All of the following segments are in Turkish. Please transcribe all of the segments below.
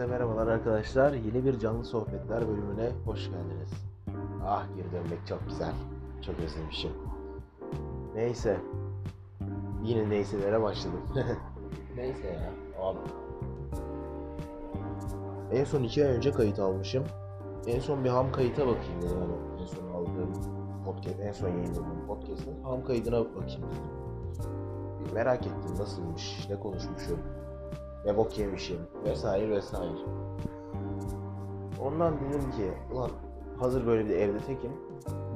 Herkese merhabalar arkadaşlar. Yeni bir canlı sohbetler bölümüne hoş geldiniz. Ah geri dönmek çok güzel. Çok özlemişim. Neyse. Yine neyselere başladım. Neyse ya. Abi. En son iki ay önce kayıt almışım. En son bir ham kayıta bakayım dedim. Hani en son aldığım podcast, en son yayınladığım podcast'ın ham kaydına bakayım dedim. Merak ettim nasılmış, ne konuşmuşum, ne bok yemişim vesaire vesaire. Ondan dedim ki ulan hazır böyle bir evde tekim.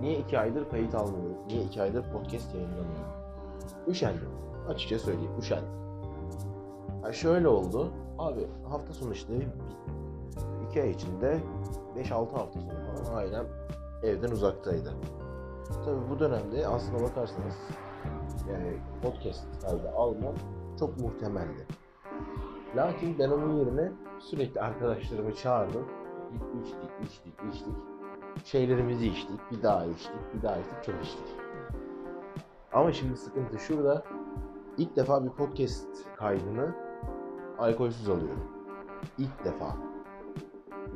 Niye iki aydır kayıt almıyorum? Niye iki aydır podcast yayınlamıyorum? Üşendim. Açıkça söyleyeyim üşendim. Ha şöyle oldu. Abi hafta sonu işte iki ay içinde 5-6 hafta sonu falan ailem evden uzaktaydı. Tabii bu dönemde aslına bakarsanız yani podcast kaydı almam çok muhtemeldi. Lakin ben onun yerine sürekli arkadaşlarımı çağırdım. Gittik, içtik, içtik, içtik. Şeylerimizi içtik, bir daha içtik, bir daha içtik, çok içtik. Ama şimdi sıkıntı şurada. İlk defa bir podcast kaydını alkolsüz alıyorum. İlk defa.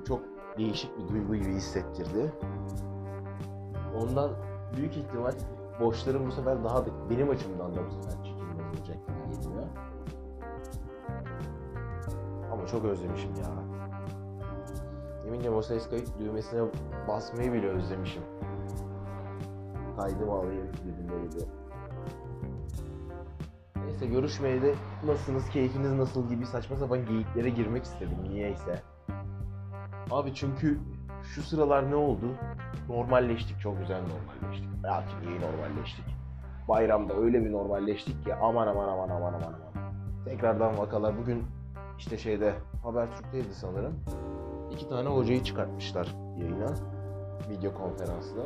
Çok değişik bir duygu gibi hissettirdi. Ondan büyük ihtimal boşlarım bu sefer daha da benim açımdan da bu sefer çekilmez olacak gibi geliyor. Çok özlemişim ya. Eminim o ses kayıt düğmesine basmayı bile özlemişim. Dedim böyle bir. Neyse görüşmeyeli nasılsınız, keyfiniz nasıl gibi saçma sapan geyiklere girmek istedim niyeyse. Abi çünkü şu sıralar ne oldu? Normalleştik, çok güzel normalleştik. Hayatım iyi normalleştik. Bayramda öyle bir normalleştik ki aman aman aman aman aman aman. Tekrardan vakalar bugün işte şeyde Habertürk'teydi sanırım. İki tane hocayı çıkartmışlar yayına. Video konferansla.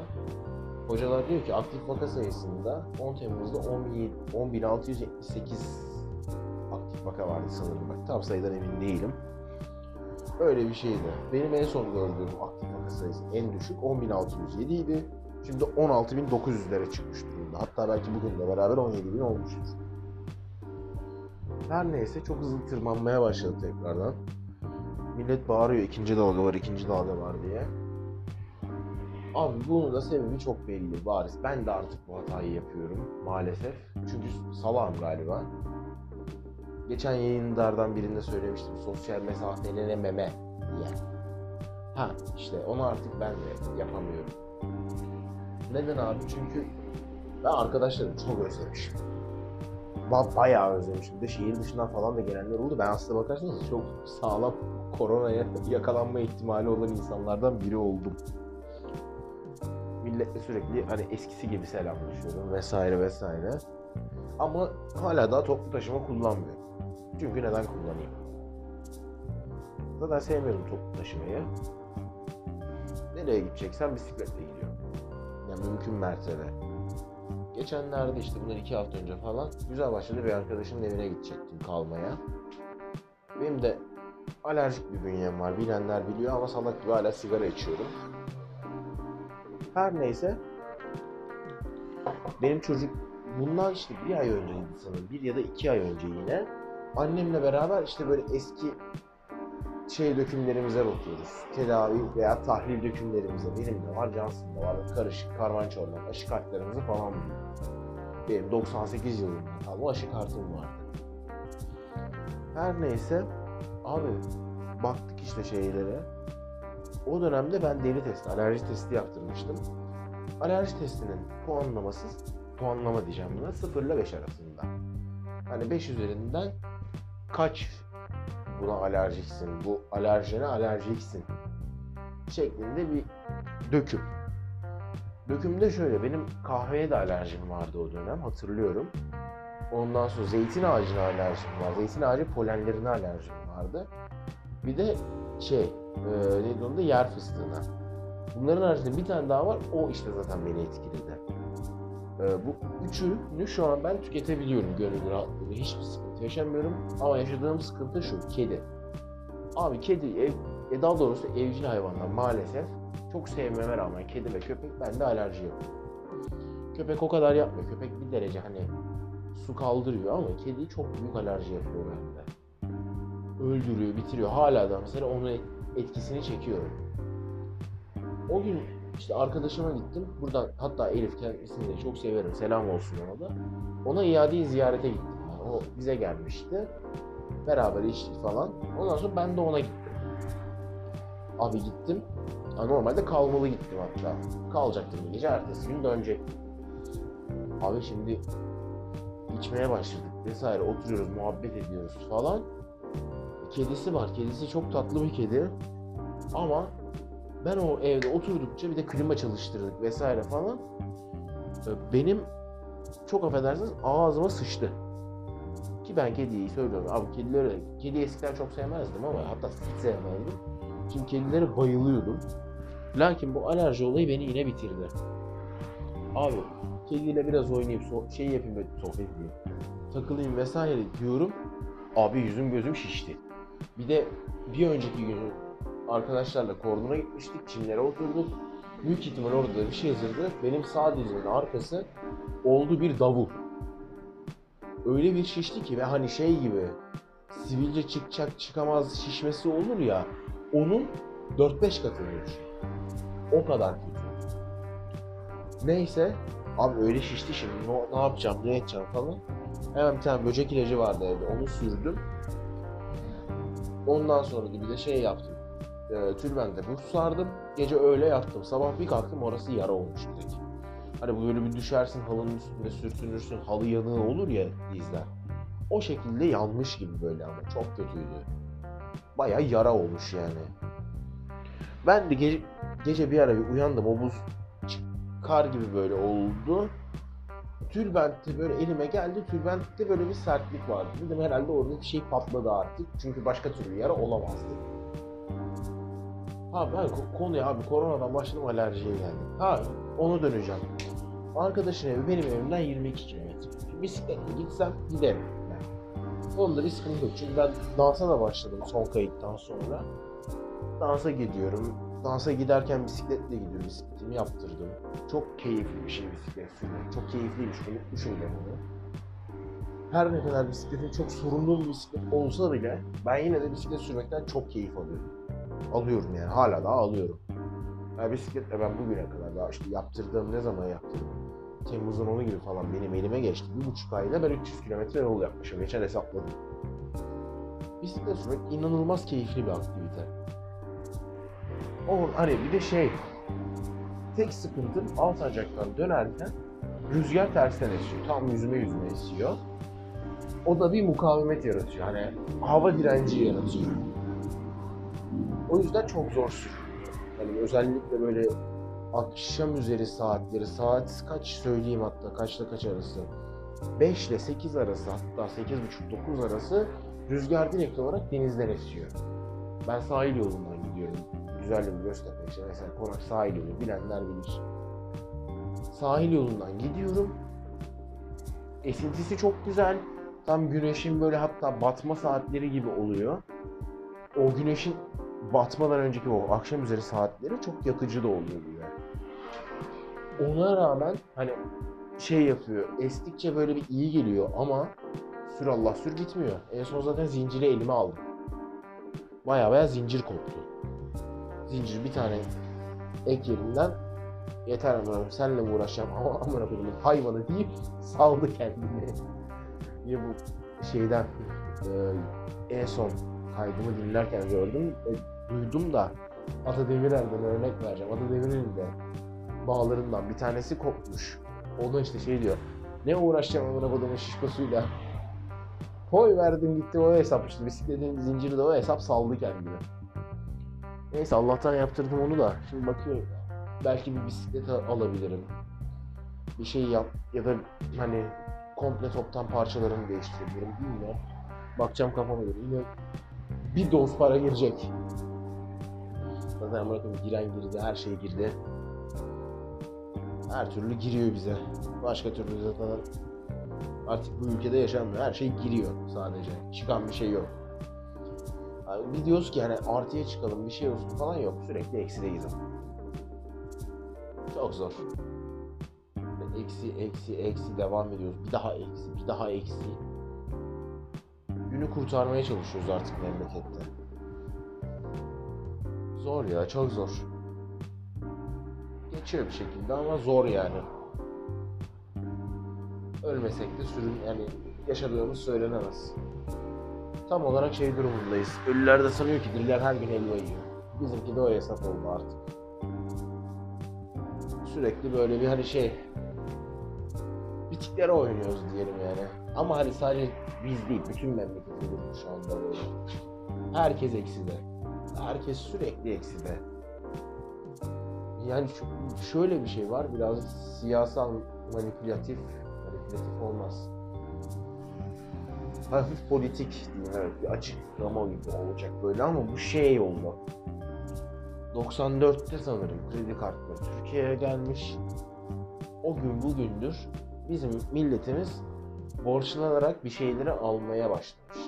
Hocalar diyor ki aktif vaka sayısında 10 Temmuz'da 17 10.678 aktif vaka vardı sanırım. Bak tam sayıdan emin değilim. Öyle bir şeydi. Benim en son gördüğüm aktif vaka sayısı en düşük 10.607 idi. Şimdi 16.900'lere çıkmış durumda. Hatta belki bugünle beraber 17.000 olmuştur. Her neyse çok hızlı tırmanmaya başladı tekrardan. Millet bağırıyor ikinci dalga var, ikinci dalga var diye. Abi bunun da sebebi çok belli, bariz. Ben de artık bu hatayı yapıyorum maalesef. Çünkü salağım galiba. Geçen yayınlardan birinde söylemiştim sosyal mesafelenememe diye. Ha işte onu artık ben de yapamıyorum. Neden abi? Çünkü ben arkadaşlarımı çok özlemişim. Ba- Bayağı özlemişim. De şehir dışından falan da gelenler oldu. Ben aslında bakarsanız çok sağlam koronaya yakalanma ihtimali olan insanlardan biri oldum. Milletle sürekli hani eskisi gibi selamlaşıyorum vesaire vesaire. Ama hala daha toplu taşıma kullanmıyorum. Çünkü neden kullanayım? Zaten sevmiyorum toplu taşımayı. Nereye gideceksem bisikletle gidiyorum. Yani mümkün mertebe. Geçenlerde işte bundan iki hafta önce falan güzel başladı bir arkadaşımın evine gidecektim kalmaya. Benim de alerjik bir bünyem var. Bilenler biliyor ama salak gibi hala sigara içiyorum. Her neyse. Benim çocuk bundan işte bir ay önceydi sanırım. Bir ya da iki ay önce yine. Annemle beraber işte böyle eski şey dökümlerimize bakıyoruz. Tedavi veya tahlil dökümlerimize. Benim de var, Johnson'da var. Karışık, karman çorman, aşı kartlarımızı falan. Benim 98 yılından kalma aşı kartım vardı. Her neyse abi baktık işte şeylere. O dönemde ben deri testi, alerji testi yaptırmıştım. Alerji testinin puanlaması, puanlama diyeceğim buna 0 ile 5 arasında. Hani 5 üzerinden kaç buna alerjiksin, bu alerjene alerjiksin şeklinde bir döküm. Dökümde şöyle, benim kahveye de alerjim vardı o dönem, hatırlıyorum. Ondan sonra zeytin ağacına alerjim var. Zeytin ağacı polenlerine alerjim vardı. Bir de şey, e, neydi onun da yer fıstığına. Bunların haricinde bir tane daha var. O işte zaten beni etkiledi. E, bu üçünü şu an ben tüketebiliyorum gönül rahatlığıyla. Hiçbir sıkıntı yaşamıyorum. Ama yaşadığım sıkıntı şu. Kedi. Abi kedi, ev, e daha doğrusu evcil hayvanlar maalesef çok sevmeme rağmen kedi ve köpek bende alerji yapıyor. Köpek o kadar yapmıyor. Köpek bir derece hani su kaldırıyor ama kedi çok büyük alerji yapıyor bende. öldürüyor, bitiriyor. Hala da mesela onun etkisini çekiyorum. O gün işte arkadaşıma gittim. Buradan hatta Elif kendisini de çok severim. Selam olsun ona da. Ona iadeyi ziyarete gittim. O bize gelmişti. Beraber içtik falan. Ondan sonra ben de ona gittim. Abi gittim. Ya normalde kalmalı gittim hatta. Kalacaktım gece. Ertesi gün dönecektim. Abi şimdi içmeye başladık vesaire. Oturuyoruz, muhabbet ediyoruz falan. Kedisi var. Kedisi çok tatlı bir kedi. Ama ben o evde oturdukça bir de klima çalıştırdık vesaire falan. Benim çok affedersiniz ağzıma sıçtı. Ki ben kediyi söylüyorum. Abi kedileri, kedi eskiden çok sevmezdim ama hatta hiç sevmezdim. Şimdi kedilere bayılıyordum. Lakin bu alerji olayı beni yine bitirdi. Abi kediyle biraz oynayıp so- şey yapayım sohbet edeyim. Takılayım vesaire diyorum. Abi yüzüm gözüm şişti. Bir de bir önceki gün arkadaşlarla kordona gitmiştik. Çimlere oturduk. Büyük ihtimal orada da bir şey hazırdı. Benim sağ dizimin arkası oldu bir davul. Öyle bir şişti ki ve hani şey gibi sivilce çıkacak çıkamaz şişmesi olur ya onun 4-5 katıymış. O kadar kötü. Neyse abi öyle şişti şimdi ne, ne yapacağım ne edeceğim falan. Hemen bir tane böcek ilacı vardı evde onu sürdüm. Ondan sonra da bir de şey yaptım. E, tülbente buz sardım. Gece öyle yattım. Sabah bir kalktım orası yara olmuş direkt. Hani böyle bir düşersin halının üstünde sürtünürsün. Halı yanığı olur ya dizler. O şekilde yanmış gibi böyle ama çok kötüydü. Baya yara olmuş yani. Ben de gece, gece bir ara bir uyandım. O buz kar gibi böyle oldu. Tülbentte böyle elime geldi. Tülbentte böyle bir sertlik vardı. Dedim herhalde orada bir şey patladı artık. Çünkü başka türlü yara olamazdı. Abi ben konuya abi koronadan başladım alerjiye geldim. Ha onu döneceğim. Arkadaşın evi benim evimden 22 kilometre. Bisikletle gitsem giderim. Onda bir sıkıntı yok. Çünkü ben dansa da başladım son kayıttan sonra. Dansa gidiyorum. Dansa giderken bisikletle gidiyorum. Bisikletimi yaptırdım. Çok keyifli bir şey bisiklet sürmek. Çok keyifliymiş. Unutmuşum ben onu. Her ne kadar bisikletin çok sorunlu bir bisiklet olsa bile ben yine de bisiklet sürmekten çok keyif alıyorum. Alıyorum yani. Hala daha alıyorum. Yani bisikletle ben bugüne kadar daha işte yaptırdığım ne zaman yaptırdım? Temmuz'un 10'u gibi falan benim elime geçti. Bir buçuk ayda ben 300 kilometre yol yapmışım. Geçen hesapladım. Bisiklet sürmek inanılmaz keyifli bir aktivite. O hani bir de şey tek sıkıntım Alsancak'tan dönerken rüzgar tersten esiyor. Tam yüzüme yüzüme esiyor. O da bir mukavemet yaratıyor. Hani hava direnci yaratıyor. O yüzden çok zor sürüyor. Hani özellikle böyle akşam üzeri saatleri, saat kaç söyleyeyim hatta kaçla kaç arası? 5 ile 8 arası hatta 8.30-9 arası rüzgar direkt olarak denizden esiyor. Ben sahil yolundan gidiyorum. Güzellik Göztepe işte mesela Konak sahil yolu bilenler bilir. Sahil yolundan gidiyorum. Esintisi çok güzel. Tam güneşin böyle hatta batma saatleri gibi oluyor. O güneşin batmadan önceki o akşam üzeri saatleri çok yakıcı da oluyor yani. Ona rağmen hani şey yapıyor. Estikçe böyle bir iyi geliyor ama sür Allah sür gitmiyor. En son zaten zinciri elime aldım. Baya baya zincir koptu. Zincir bir tane ek yerinden yeter amına senle mi uğraşacağım ama amına hayvanı deyip saldı kendini. Niye bu şeyden e, en son kaydımı dinlerken gördüm. E, duydum da Ata Demirer'den örnek vereceğim. Ata Demirer'in de bağlarından bir tanesi kopmuş. Ona işte şey diyor. Ne uğraşacağım amına kodumun şişkosuyla. Koy verdim gitti o hesap işte. Bisikletin zinciri de o hesap saldı kendini. Neyse Allah'tan yaptırdım onu da. Şimdi bakıyorum. Belki bir bisiklet alabilirim. Bir şey yap ya da hani komple toptan parçalarını değiştirebilirim bilmiyorum. Bakacağım kafama göre. Yine bir doz para girecek. Zaten bırakın giren girdi, her şey girdi. Her türlü giriyor bize. Başka türlü zaten artık bu ülkede yaşanmıyor. Her şey giriyor sadece. Çıkan bir şey yok. Yani biz diyoruz ki hani artıya çıkalım bir şey olsun falan yok. Sürekli eksideyiz. Çok zor. Eksi, eksi, eksi devam ediyoruz. Bir daha eksi, bir daha eksi. Gününü kurtarmaya çalışıyoruz artık memlekette. Zor ya, çok zor. Geçiyor bir şekilde ama zor yani. Ölmesek de sürün yani yaşadığımız söylenemez. Tam olarak şey durumundayız. Ölüler de sanıyor ki diriler her gün helva yiyor. Bizimki de o hesap oldu artık. Sürekli böyle bir hani şey bitiklere oynuyoruz diyelim yani. Ama hani sadece biz değil, bütün memleketin şu anda. Herkes ekside. Herkes sürekli ekside. Yani şöyle bir şey var, biraz siyasal manipülatif, manipülatif olmaz. Hafif politik diyeyim, evet, bir açıklama gibi olacak böyle ama bu şey oldu. 94'te sanırım kredi kartları Türkiye'ye gelmiş. O gün bugündür bizim milletimiz borçlanarak bir şeyleri almaya başlamış.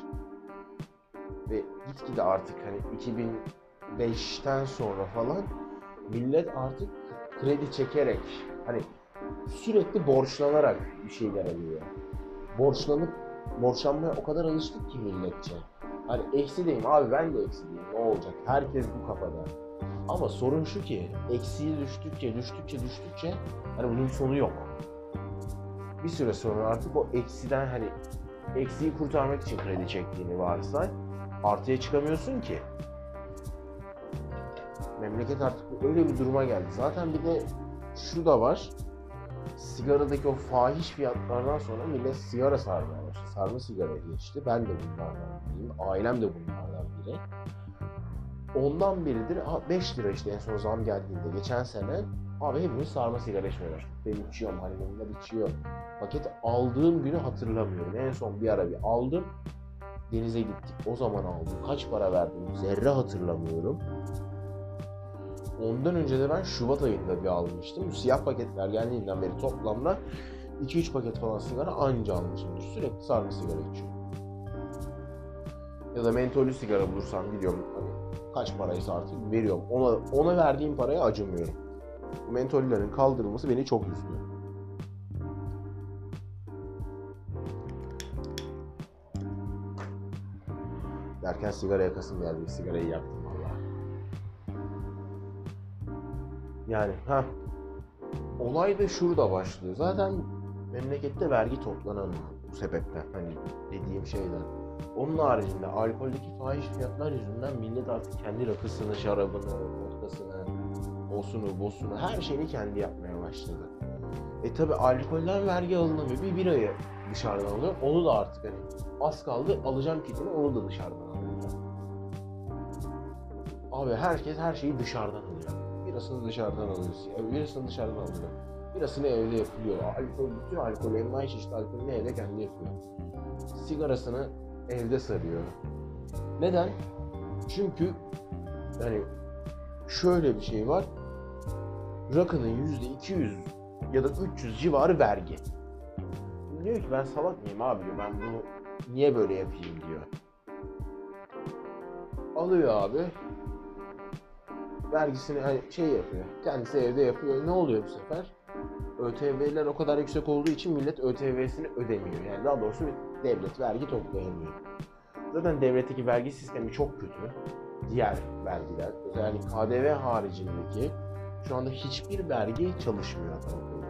Ve gitgide artık hani 2005'ten sonra falan millet artık kredi çekerek hani sürekli borçlanarak bir şeyler alıyor. Borçlanıp borçlanmaya o kadar alıştık ki milletçe. Hani eksideyim abi ben de eksideyim ne olacak? Herkes bu kafada. Ama sorun şu ki eksiği düştükçe düştükçe düştükçe hani bunun sonu yok. Bir süre sonra artık o eksiden hani eksiği kurtarmak için kredi çektiğini varsay artıya çıkamıyorsun ki. Memleket artık öyle bir duruma geldi. Zaten bir de şu da var. Sigaradaki o fahiş fiyatlardan sonra millet sigara sarmaya başladı. Sarma sigaraya geçti. Ben de bunlardan biriyim. Ailem de bunlardan biri. Ondan beridir 5 lira işte en son zam geldiğinde geçen sene abi hepimiz sarma sigara içmeye başladık. Ben içiyorum, annemler içiyor. Paket aldığım günü hatırlamıyorum. En son bir ara bir aldım. Denize gittik. O zaman aldım. Kaç para verdim? Zerre hatırlamıyorum. Ondan önce de ben Şubat ayında bir almıştım. Siyah paketler geldiğinden beri toplamda 2-3 paket falan sigara anca almışımdır. Sürekli sarma sigara içiyorum. Ya da mentollü sigara bulursam gidiyorum hani kaç paraysa artık veriyorum. Ona ona verdiğim paraya acımıyorum. Bu mentollülerin kaldırılması beni çok üzdü. Derken sigara yakasım geldi. Sigarayı yaktım valla. Yani ha olay da şurada başlıyor. Zaten memlekette vergi toplanamıyor bu sebepten. Hani dediğim şeyden. Onun haricinde alkoldeki fahiş fiyatlar yüzünden millet artık kendi rakısını, şarabını, vodkasını, osunu, bosunu her şeyini kendi yapmaya başladı. E tabi alkolden vergi alınamıyor. Bir birayı dışarıdan alıyor. Onu da artık hani az kaldı alacağım kitini onu da dışarıdan alacağım. Abi herkes her şeyi dışarıdan alıyor. Birasını dışarıdan alıyorsun. Ya, birasını dışarıdan alıyor. Birasını evde yapılıyor. Alkol, bütün alkol, envai çeşit alkolünü evde kendi yapıyor. Sigarasını evde sarıyor. Neden? Çünkü yani şöyle bir şey var. Rakının yüzde 200 ya da 300 civarı vergi. Diyor ki ben salak mıyım abi diyor. Ben bunu niye böyle yapayım diyor. Alıyor abi. Vergisini hani şey yapıyor. Kendisi evde yapıyor. Ne oluyor bu sefer? ÖTV'ler o kadar yüksek olduğu için millet ÖTV'sini ödemiyor. Yani daha doğrusu devlet vergi toplayamıyor. Zaten devletteki vergi sistemi çok kötü. Diğer vergiler, özellikle KDV haricindeki şu anda hiçbir vergi çalışmıyor akıllı.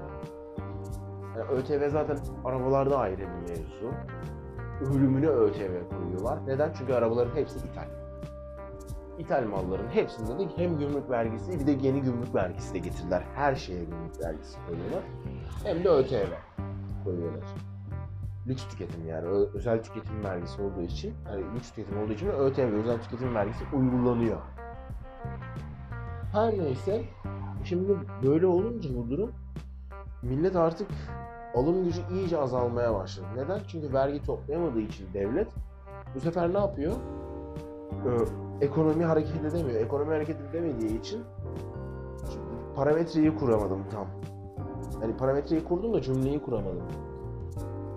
Yani ÖTV zaten arabalarda ayrı bir mevzu. Ölümüne ÖTV koyuyorlar. Neden? Çünkü arabaların hepsi ithal. İthal malların hepsinde de hem gümrük vergisi bir de yeni gümrük vergisi de getirdiler. Her şeye gümrük vergisi koyuyorlar. Hem de ÖTV koyuyorlar. Lüks tüketim yani özel tüketim vergisi olduğu için, yani lüks tüketim olduğu için ÖTV özel tüketim vergisi uygulanıyor. Her neyse şimdi böyle olunca bu durum millet artık alım gücü iyice azalmaya başladı. Neden? Çünkü vergi toplayamadığı için devlet bu sefer ne yapıyor? Ee, ekonomi hareket edemiyor. Ekonomi hareket edemediği için parametreyi kuramadım tam. Yani parametreyi kurdum da cümleyi kuramadım.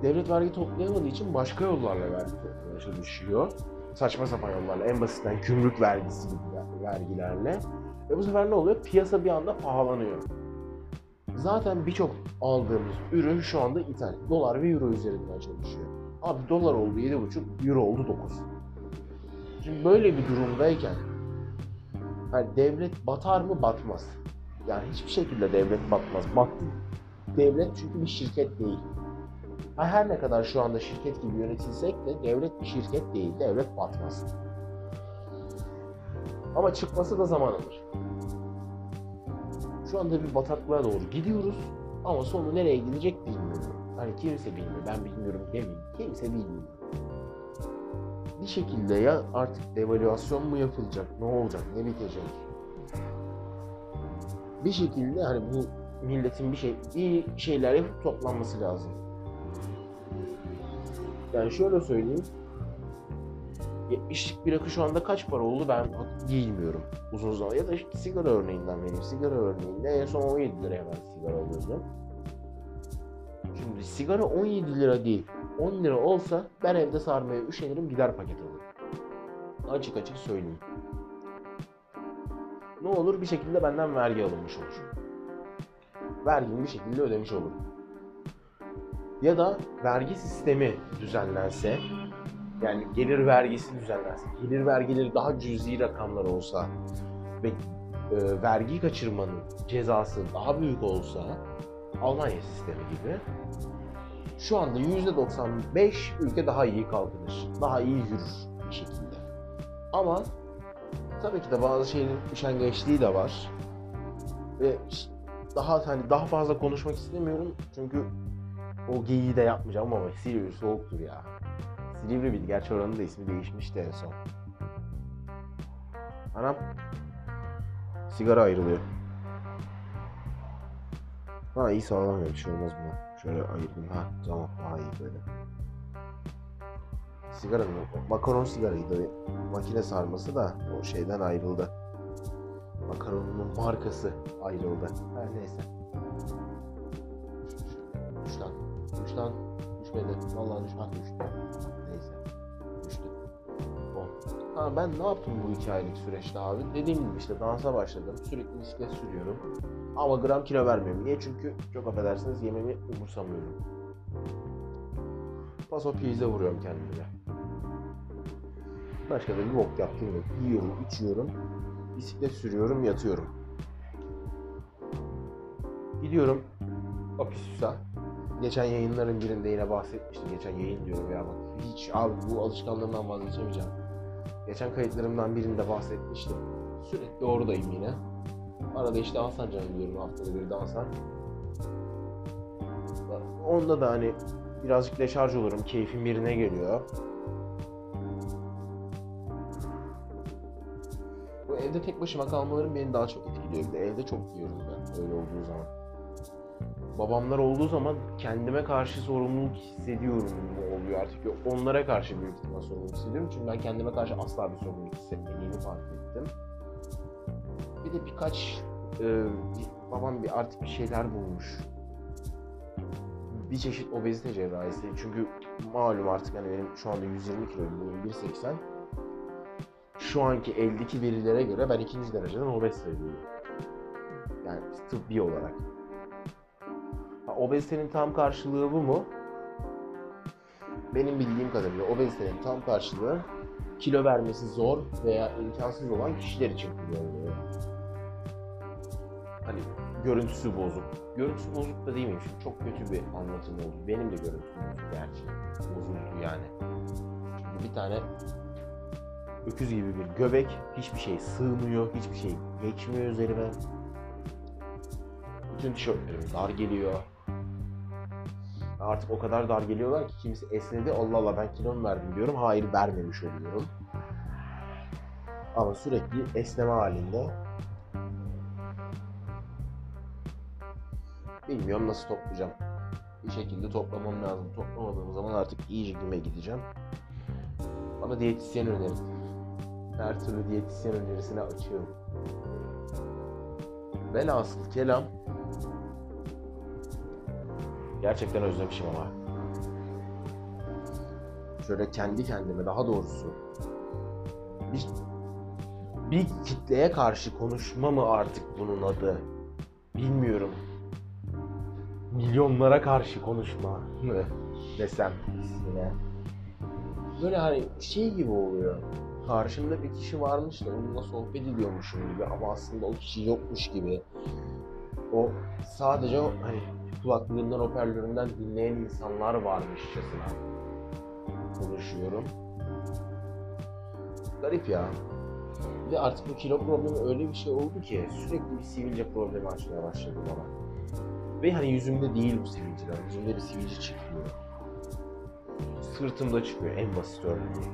Devlet vergi toplayamadığı için başka yollarla vergi toplamaya çalışıyor. Saçma sapan yollarla. En basitten gümrük vergisi gibi vergilerle. Ve bu sefer ne oluyor? Piyasa bir anda pahalanıyor. Zaten birçok aldığımız ürün şu anda ithal. Dolar ve euro üzerinden çalışıyor. Abi dolar oldu 7,5, euro oldu 9. Şimdi böyle bir durumdayken hani devlet batar mı batmaz. Yani hiçbir şekilde devlet batmaz. Battı. Devlet çünkü bir şirket değil. Her ne kadar şu anda şirket gibi yönetilsek de devlet bir şirket değil. Devlet batmaz. Ama çıkması da zaman alır. Şu anda bir bataklığa doğru gidiyoruz ama sonu nereye gidecek bilmiyorum. Hani kimse bilmiyor. Ben bilmiyorum demeyeyim. Kimse bilmiyor. Bir şekilde ya artık devalüasyon mu yapılacak, ne olacak, ne bitecek? Bir şekilde hani bu milletin bir şey iyi şeyler yapıp toplanması lazım. Yani şöyle söyleyeyim. 70'lik bir akı şu anda kaç para oldu ben bilmiyorum uzun zaman. Ya da işte sigara örneğinden vereyim. Sigara örneğinde en son 17 liraya ben sigara alıyordum. Şimdi sigara 17 lira değil. 10 lira olsa ben evde sarmaya üşenirim gider paket alırım. Açık açık söyleyeyim. Ne olur bir şekilde benden vergi alınmış olur. Vergimi bir şekilde ödemiş olurum. Ya da vergi sistemi düzenlense yani gelir vergisi düzenlense, gelir vergileri daha cüzi rakamlar olsa ve e, vergi kaçırmanın cezası daha büyük olsa Almanya sistemi gibi şu anda %95 ülke daha iyi kalkınır. Daha iyi yürür bir şekilde. Ama tabii ki de bazı şeylerin üşengeçliği de var. Ve daha hani daha fazla konuşmak istemiyorum çünkü o geyiği de yapmayacağım ama Silivri soğuktur ya. Silivri bir gerçi oranın da ismi değişmişti en son. Anam sigara ayrılıyor. Ha iyi sağlamıyor bir şey olmaz buna. Şöyle ayırdım ha tamam daha iyi böyle. Sigara mı? Makaron sigaraydı. Makine sarması da o şeyden ayrıldı. Makaronun markası ayrıldı. Her neyse. Düş lan. Düş. Düşmedi. Vallahi düşmez düştü. Neyse. Düştü. Ha ben ne yaptım bu iki aylık süreçte abi? Dediğim gibi işte dansa başladım. Sürekli bisiklet sürüyorum. Ama gram kilo vermiyorum. Niye? Çünkü çok affedersiniz yememi umursamıyorum. Paso pizza vuruyorum kendime. Başka da bir bok yaptığım yok. Yiyorum, içiyorum, bisiklet sürüyorum, yatıyorum. Gidiyorum Opisus'a. Geçen yayınların birinde yine bahsetmiştim. Geçen yayın diyorum ya bak. Hiç abi bu alışkanlığımdan vazgeçemeyeceğim. Geçen kayıtlarımdan birinde bahsetmiştim. Sürekli oradayım yine. Arada işte Alsancak'a gidiyorum haftada bir dansa. Onda da hani birazcık deşarj olurum. Keyfim yerine geliyor. Bu evde tek başıma kalmalarım beni daha çok etkiliyor. Evde çok yiyorum ben öyle olduğu zaman. Babamlar olduğu zaman kendime karşı sorumluluk hissediyorum oluyor artık. Onlara karşı büyük ihtimal sorumluluk hissediyorum. Çünkü ben kendime karşı asla bir sorumluluk hissetmediğimi fark ettim. Bir de birkaç e, babam bir artık bir şeyler bulmuş. Bir çeşit obezite cerrahisi. Çünkü malum artık hani benim şu anda 120 kiloyum, boyum 1.80. Şu anki eldeki verilere göre ben ikinci dereceden obez sayılıyorum. Yani tıbbi olarak. Obezitenin tam karşılığı bu mu? Benim bildiğim kadarıyla obezitenin tam karşılığı kilo vermesi zor veya imkansız olan kişiler için kullanılıyor. Hani görüntüsü bozuk. Görüntüsü bozuk da değil miyim? Şimdi çok kötü bir anlatım oldu. Benim de görüntüm bozuk gerçi. Bozuldu yani. Çünkü bir tane öküz gibi bir göbek. Hiçbir şey sığmıyor. Hiçbir şey geçmiyor üzerime. Bütün tişörtlerim dar geliyor. Artık o kadar dar geliyorlar ki kimisi esnedi. Allah Allah ben kilo mu verdim diyorum. Hayır vermemiş oluyorum. Ama sürekli esneme halinde. Bilmiyorum nasıl toplayacağım. Bir şekilde toplamam lazım. Toplamadığım zaman artık iyice güme gideceğim. Bana diyetisyen önerin. Her türlü diyetisyen önerisine açıyorum. Velhasıl kelam Gerçekten özlemişim ama. Şöyle kendi kendime daha doğrusu bir, bir kitleye karşı konuşma mı artık bunun adı? Bilmiyorum. milyonlara karşı konuşma mı desem ismine. Böyle hani şey gibi oluyor. Karşımda bir kişi varmış da onunla sohbet ediyormuşum gibi ama aslında o kişi yokmuş gibi. O sadece hani kulaklığından, hoparlöründen dinleyen insanlar varmışçasına konuşuyorum. Garip ya. Bir de artık bu kilo problemi öyle bir şey oldu ki sürekli bir sivilce problemi açmaya başladı bana. Ve hani yüzümde değil bu sivilceler. Yüzümde bir sivilce çıkmıyor. Sırtımda çıkıyor en basit örneği.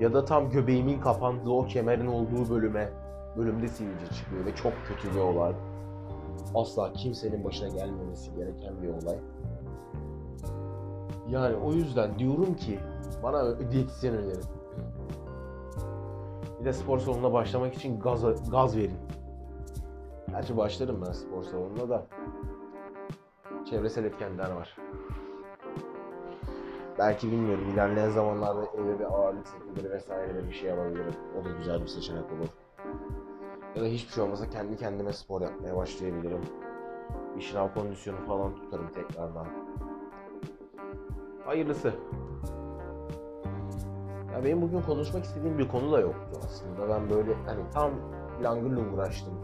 Ya da tam göbeğimin kapandığı o kemerin olduğu bölüme bölümde sivilce çıkıyor ve çok kötü bir olay. Asla kimsenin başına gelmemesi gereken bir olay. Yani o yüzden diyorum ki bana diyetisyen önerin. Bir de spor salonuna başlamak için gaz, gaz verin. Gerçi başlarım ben spor salonuna da. Çevresel etkenler var. Belki bilmiyorum ilerleyen zamanlarda eve bir ağırlık setleri vesaire bir şey alabilirim. O da güzel bir seçenek olur. Ya da hiçbir şey olmasa kendi kendime spor yapmaya başlayabilirim. Bir şınav kondisyonu falan tutarım tekrardan. Hayırlısı. Ya benim bugün konuşmak istediğim bir konu da yoktu aslında. Ben böyle hani tam langır lungur açtım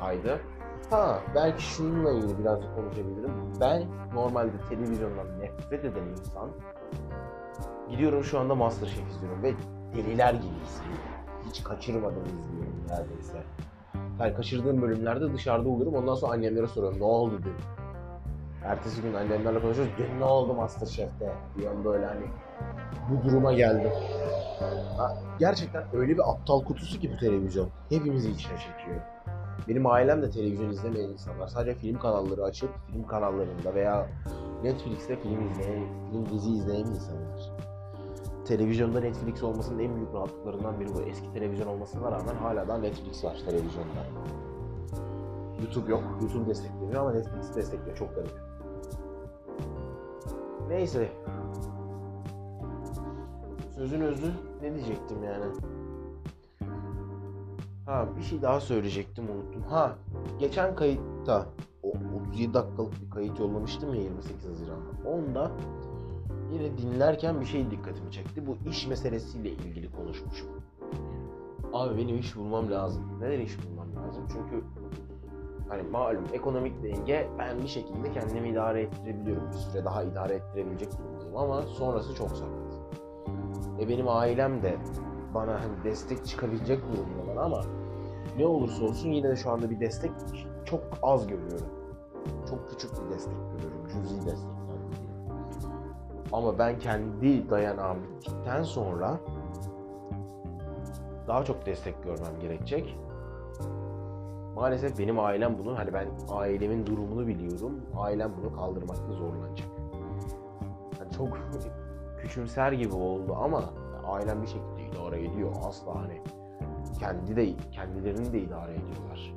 kaydı. Ha belki şununla ilgili birazcık konuşabilirim. Ben normalde televizyondan nefret eden insan gidiyorum şu anda Masterchef izliyorum ve deliler gibi izliyorum. Hiç kaçırmadan izliyorum neredeyse. Yani kaçırdığım bölümlerde dışarıda olurum. Ondan sonra annemlere soruyorum ne oldu dün. Ertesi gün annemlerle konuşuyoruz. Dün ne oldu Masterchef'te? Diyorum böyle hani bu duruma geldim. Ha, gerçekten öyle bir aptal kutusu ki bu televizyon. Hepimizi içine çekiyor. Benim ailem de televizyon izlemeyen insanlar. Sadece film kanalları açıp film kanallarında veya Netflix'te film izleyen, film dizi izleyen insanlar. Televizyonda Netflix olmasının en büyük rahatlıklarından biri bu. Eski televizyon olmasına rağmen hala da Netflix var televizyonda. YouTube yok. YouTube desteklemiyor ama Netflix destekliyor. Çok garip. Neyse. Sözün özü ne diyecektim yani? Ha bir şey daha söyleyecektim unuttum. Ha geçen kayıtta o 37 dakikalık bir kayıt yollamıştım ya 28 Haziran'da. Onda yine dinlerken bir şey dikkatimi çekti. Bu iş meselesiyle ilgili konuşmuşum. Abi benim iş bulmam lazım. Neden iş bulmam lazım? Çünkü hani malum ekonomik denge ben bir şekilde kendimi idare ettirebiliyorum. Bir süre daha idare ettirebilecek durumdayım ama sonrası çok sakat. E benim ailem de bana hani destek çıkabilecek durumdalar ama ne olursa olsun yine de şu anda bir destek çok az görüyorum. Çok küçük bir destek görüyorum. Cüzi görüyorum. Ama ben kendi dayanağım bittikten sonra daha çok destek görmem gerekecek. Maalesef benim ailem bunu, hani ben ailemin durumunu biliyorum. Ailem bunu kaldırmakta zorlanacak. Yani çok küçümser gibi oldu ama ailem bir şekilde idare ediyor. Asla hani kendi de kendilerini de idare ediyorlar.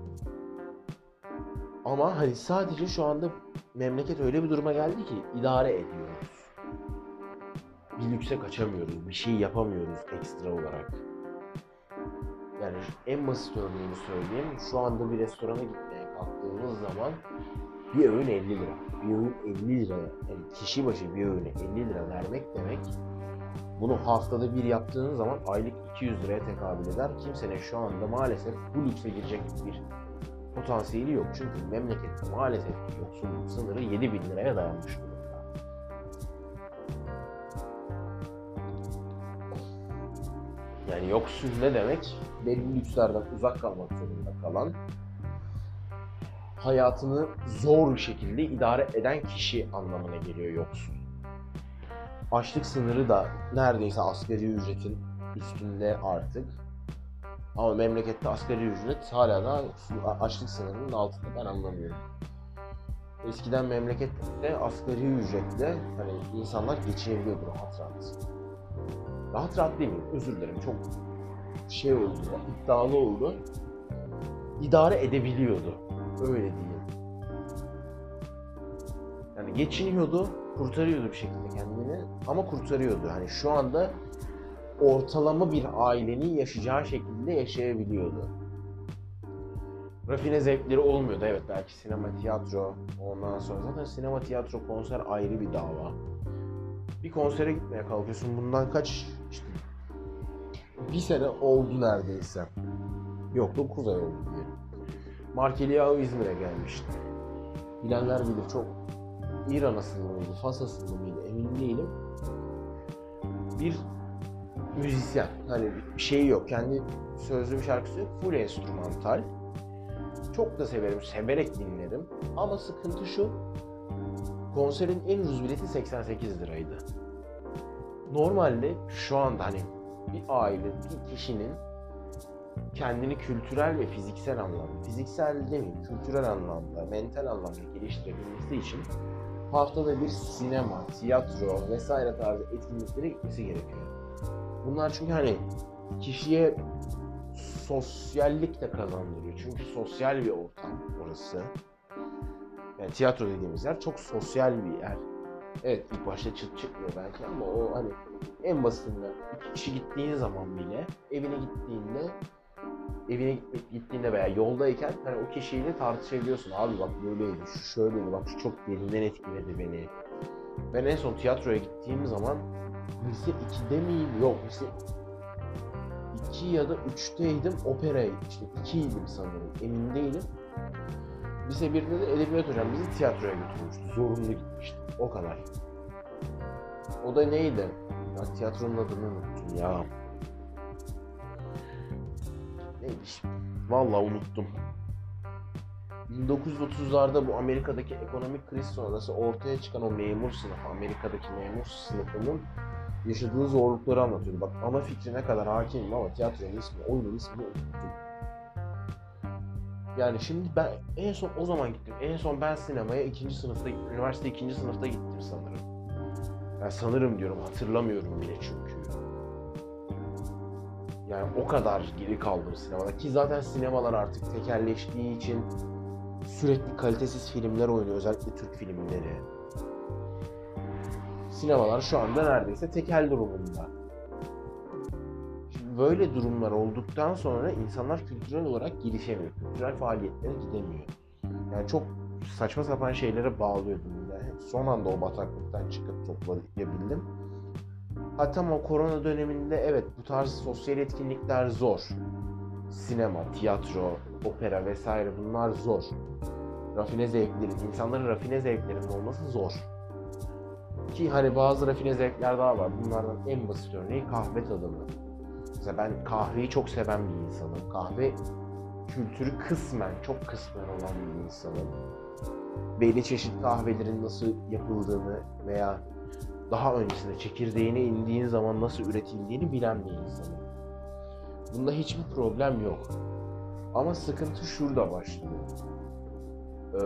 Ama hani sadece şu anda memleket öyle bir duruma geldi ki idare ediyoruz. Bir lükse kaçamıyoruz, bir şey yapamıyoruz ekstra olarak. Yani en basit örneğini söyleyeyim. Şu anda bir restorana gitmeye kalktığımız zaman bir öğün 50 lira. Bir öğün 50 lira. Yani kişi başı bir öğüne 50 lira vermek demek bunu haftada bir yaptığın zaman aylık 200 liraya tekabül eder. Kimsenin şu anda maalesef bu lükse girecek bir potansiyeli yok. Çünkü memlekette maalesef yoksulluk sınırı 7 bin liraya dayanmış durumda. Yani yoksul ne demek? Belli lükslerden uzak kalmak zorunda kalan, hayatını zor bir şekilde idare eden kişi anlamına geliyor yoksul. Açlık sınırı da neredeyse asgari ücretin üstünde artık. Ama memlekette asgari ücret hala da açlık sınırının altında ben anlamıyorum. Eskiden memlekette asgari ücretle hani insanlar geçinebiliyordu rahat rahat. Rahat rahat mi? Özür dilerim çok şey oldu, iddialı oldu. İdare edebiliyordu. Öyle diyeyim. Yani geçiniyordu, kurtarıyordu bir şekilde kendini ama kurtarıyordu. Hani şu anda ortalama bir ailenin yaşayacağı şekilde yaşayabiliyordu. rafine zevkleri olmuyordu. Evet belki sinema, tiyatro ondan sonra zaten sinema, tiyatro, konser ayrı bir dava. Bir konsere gitmeye kalkıyorsun. Bundan kaç işte bir sene oldu neredeyse. Yok 9 ay oldu diyelim. Markeliao İzmir'e gelmişti. Bilenler bilir çok İran asıllı mıydı, Fas asıllı mıydı emin değilim. Bir müzisyen. Hani bir şey yok. Kendi sözlü bir şarkısı yok. Full enstrümantal. Çok da severim. Severek dinlerim. Ama sıkıntı şu. Konserin en ucuz bileti 88 liraydı. Normalde şu anda hani bir aile, bir kişinin kendini kültürel ve fiziksel anlamda, fiziksel demeyeyim, kültürel anlamda, mental anlamda geliştirebilmesi için haftada bir sinema, tiyatro vesaire tarzı etkinliklere gitmesi gerekiyor. Bunlar çünkü hani kişiye sosyallik de kazandırıyor. Çünkü sosyal bir ortam orası. Yani tiyatro dediğimiz yer çok sosyal bir yer. Evet ilk başta çıt çıkmıyor belki ama o hani en basitinden iki kişi gittiğin zaman bile evine gittiğinde evine gittiğinde veya yoldayken hani o kişiyle tartışabiliyorsun. Abi bak böyleydi, şu şöyleydi, bak şu çok derinden etkiledi beni. Ben en son tiyatroya gittiğim zaman lise 2'de miyim? Yok lise 2 ya da 3'teydim. Operaya işte 2'ydim sanırım. Emin değilim. Lise 1'de de edebiyat hocam bizi tiyatroya götürmüştü. Zorunlu gitmişti. O kadar. O da neydi? Ya tiyatronun adını unuttum ya. Neydi şimdi? Vallahi unuttum. 1930'larda bu Amerika'daki ekonomik kriz sonrası ortaya çıkan o memur sınıfı, Amerika'daki memur sınıfının yaşadığı zorlukları anlatıyordu. Bak ana fikrine kadar hakimim ama tiyatronun ismi, oyunun ismini unuttum. Yani şimdi ben en son o zaman gittim. En son ben sinemaya ikinci sınıfta, üniversite ikinci sınıfta gittim sanırım. Yani sanırım diyorum hatırlamıyorum bile çünkü. Yani o kadar geri kaldım sinemada ki zaten sinemalar artık tekerleştiği için sürekli kalitesiz filmler oynuyor özellikle Türk filmleri. Sinemalar şu anda neredeyse tekel durumunda. Böyle durumlar olduktan sonra insanlar kültürel olarak gelişemiyor. Kültürel faaliyetlere gidemiyor. Yani çok saçma sapan şeylere bağlıyordum. Yani son anda o bataklıktan çıkıp toplayabildim. Hatta o korona döneminde evet bu tarz sosyal etkinlikler zor. Sinema, tiyatro, opera vesaire bunlar zor. Rafine zevklerin, insanların rafine zevklerinin olması zor. Ki hani bazı rafine zevkler daha var. Bunlardan en basit örneği kahve tadımı. Mesela ben kahveyi çok seven bir insanım. Kahve kültürü kısmen, çok kısmen olan bir insanım. Belli çeşit kahvelerin nasıl yapıldığını veya daha öncesinde çekirdeğine indiğin zaman nasıl üretildiğini bilen bir insanım. Bunda hiçbir problem yok. Ama sıkıntı şurada başlıyor. Ee,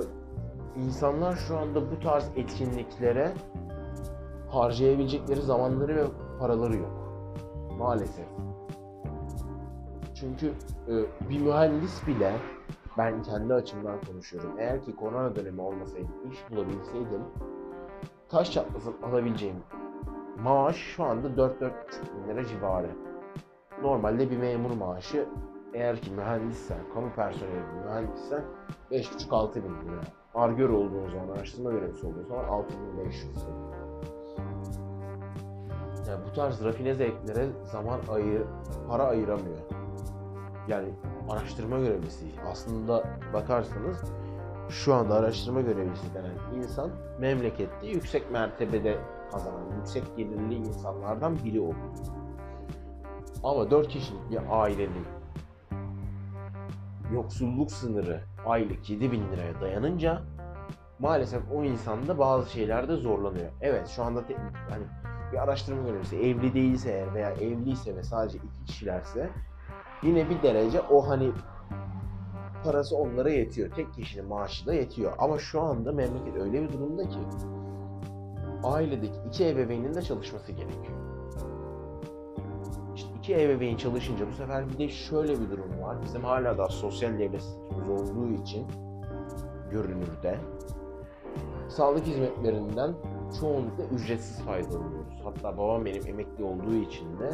insanlar şu anda bu tarz etkinliklere harcayabilecekleri zamanları ve paraları yok. Maalesef. Çünkü e, bir mühendis bile ben kendi açımdan konuşuyorum. Eğer ki korona dönemi olmasaydı, iş bulabilseydim taş çatlasın alabileceğim maaş şu anda 4-4,5 bin lira civarı. Normalde bir memur maaşı eğer ki mühendissen, kamu personeli mühendissen 5,5-6 bin lira. Argör olduğun zaman, araştırma görevlisi olduğun zaman 6500 lira. Yani bu tarz rafine zevklere zaman ayır, para ayıramıyor. Yani araştırma görevlisi aslında bakarsanız şu anda araştırma görevlisi denen insan memlekette yüksek mertebede kazanan, yüksek gelirli insanlardan biri oluyor. Ama 4 kişilik bir ailenin yoksulluk sınırı aylık 7 bin liraya dayanınca maalesef o insan da bazı şeylerde zorlanıyor. Evet şu anda te- hani bir araştırma görevlisi evli değilse eğer veya evliyse ve sadece iki kişilerse yine bir derece o hani parası onlara yetiyor. Tek kişinin maaşı yetiyor. Ama şu anda memleket öyle bir durumda ki ailedeki iki ebeveynin de çalışması gerekiyor. İşte iki ebeveyn çalışınca bu sefer bir de şöyle bir durum var. Bizim hala da sosyal devlet statümüz olduğu için görünürde sağlık hizmetlerinden çoğunlukla ücretsiz faydalanıyoruz. Hatta babam benim emekli olduğu için de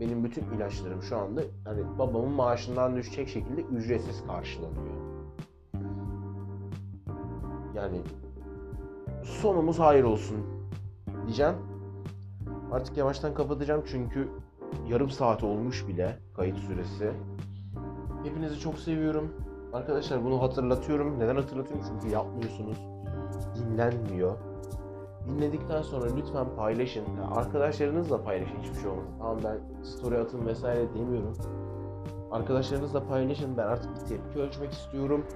benim bütün ilaçlarım şu anda hani babamın maaşından düşecek şekilde ücretsiz karşılanıyor. Yani sonumuz hayır olsun diyeceğim. Artık yavaştan kapatacağım çünkü yarım saat olmuş bile kayıt süresi. Hepinizi çok seviyorum. Arkadaşlar bunu hatırlatıyorum. Neden hatırlatıyorum? Çünkü yapmıyorsunuz. Dinlenmiyor. Dinledikten sonra lütfen paylaşın. Ya arkadaşlarınızla paylaşın hiçbir şey olmaz. Tamam ben story atın vesaire demiyorum. Arkadaşlarınızla paylaşın. Ben artık bir tepki ölçmek istiyorum.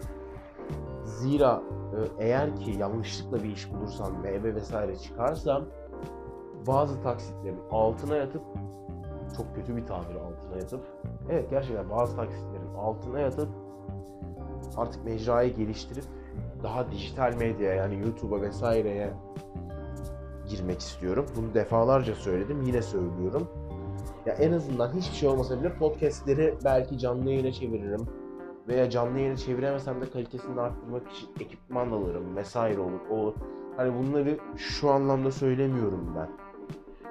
Zira e, eğer ki yanlışlıkla bir iş bulursam, meyve vesaire çıkarsam bazı taksitlerin altına yatıp çok kötü bir tabir altına yatıp evet gerçekten bazı taksitlerin altına yatıp artık mecrayı geliştirip daha dijital medya yani YouTube'a vesaireye girmek istiyorum. Bunu defalarca söyledim. Yine söylüyorum. Ya en azından hiçbir şey olmasa bile podcastleri belki canlı yayına çeviririm. Veya canlı yayına çeviremesem de kalitesini arttırmak için ekipman alırım vesaire olur. O. Hani bunları şu anlamda söylemiyorum ben.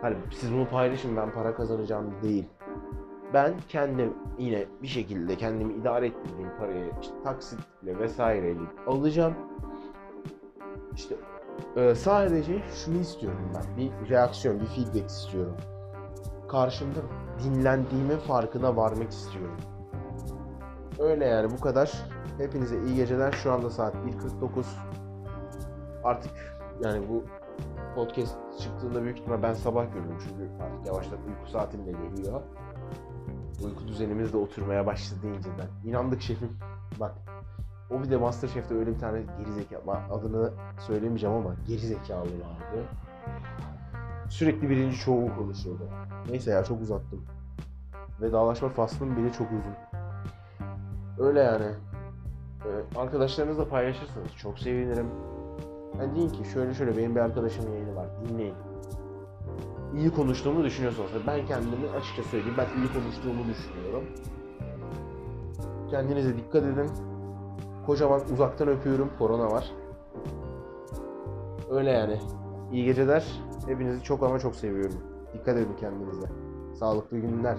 Hani siz bunu paylaşın ben para kazanacağım değil. Ben kendim yine bir şekilde kendimi idare ettirdiğim parayı işte taksitle vesaireyle alacağım. İşte ee, sadece şunu istiyorum ben. Bir reaksiyon, bir feedback istiyorum. Karşımda dinlendiğimin farkına varmak istiyorum. Öyle yani bu kadar. Hepinize iyi geceler. Şu anda saat 1.49. Artık yani bu podcast çıktığında büyük ihtimal ben sabah görürüm çünkü artık yavaştan uyku saatim de geliyor. Uyku düzenimiz de oturmaya başladı inceden. İnandık şefim. Bak o bir de Masterchef'te öyle bir tane gerizekalı adını söylemeyeceğim ama gerizekalı vardı. Sürekli birinci çoğu konuşuyordu. Neyse ya çok uzattım. Vedalaşma faslım bile çok uzun. Öyle yani. Ee, arkadaşlarınızla paylaşırsanız çok sevinirim. Yani deyin ki şöyle şöyle benim bir arkadaşımın yayını var dinleyin. İyi konuştuğumu düşünüyorsanız ben kendimi açıkça söyleyeyim ben iyi konuştuğumu düşünüyorum. Kendinize dikkat edin. Kocaman uzaktan öpüyorum. Korona var. Öyle yani. İyi geceler. Hepinizi çok ama çok seviyorum. Dikkat edin kendinize. Sağlıklı günler.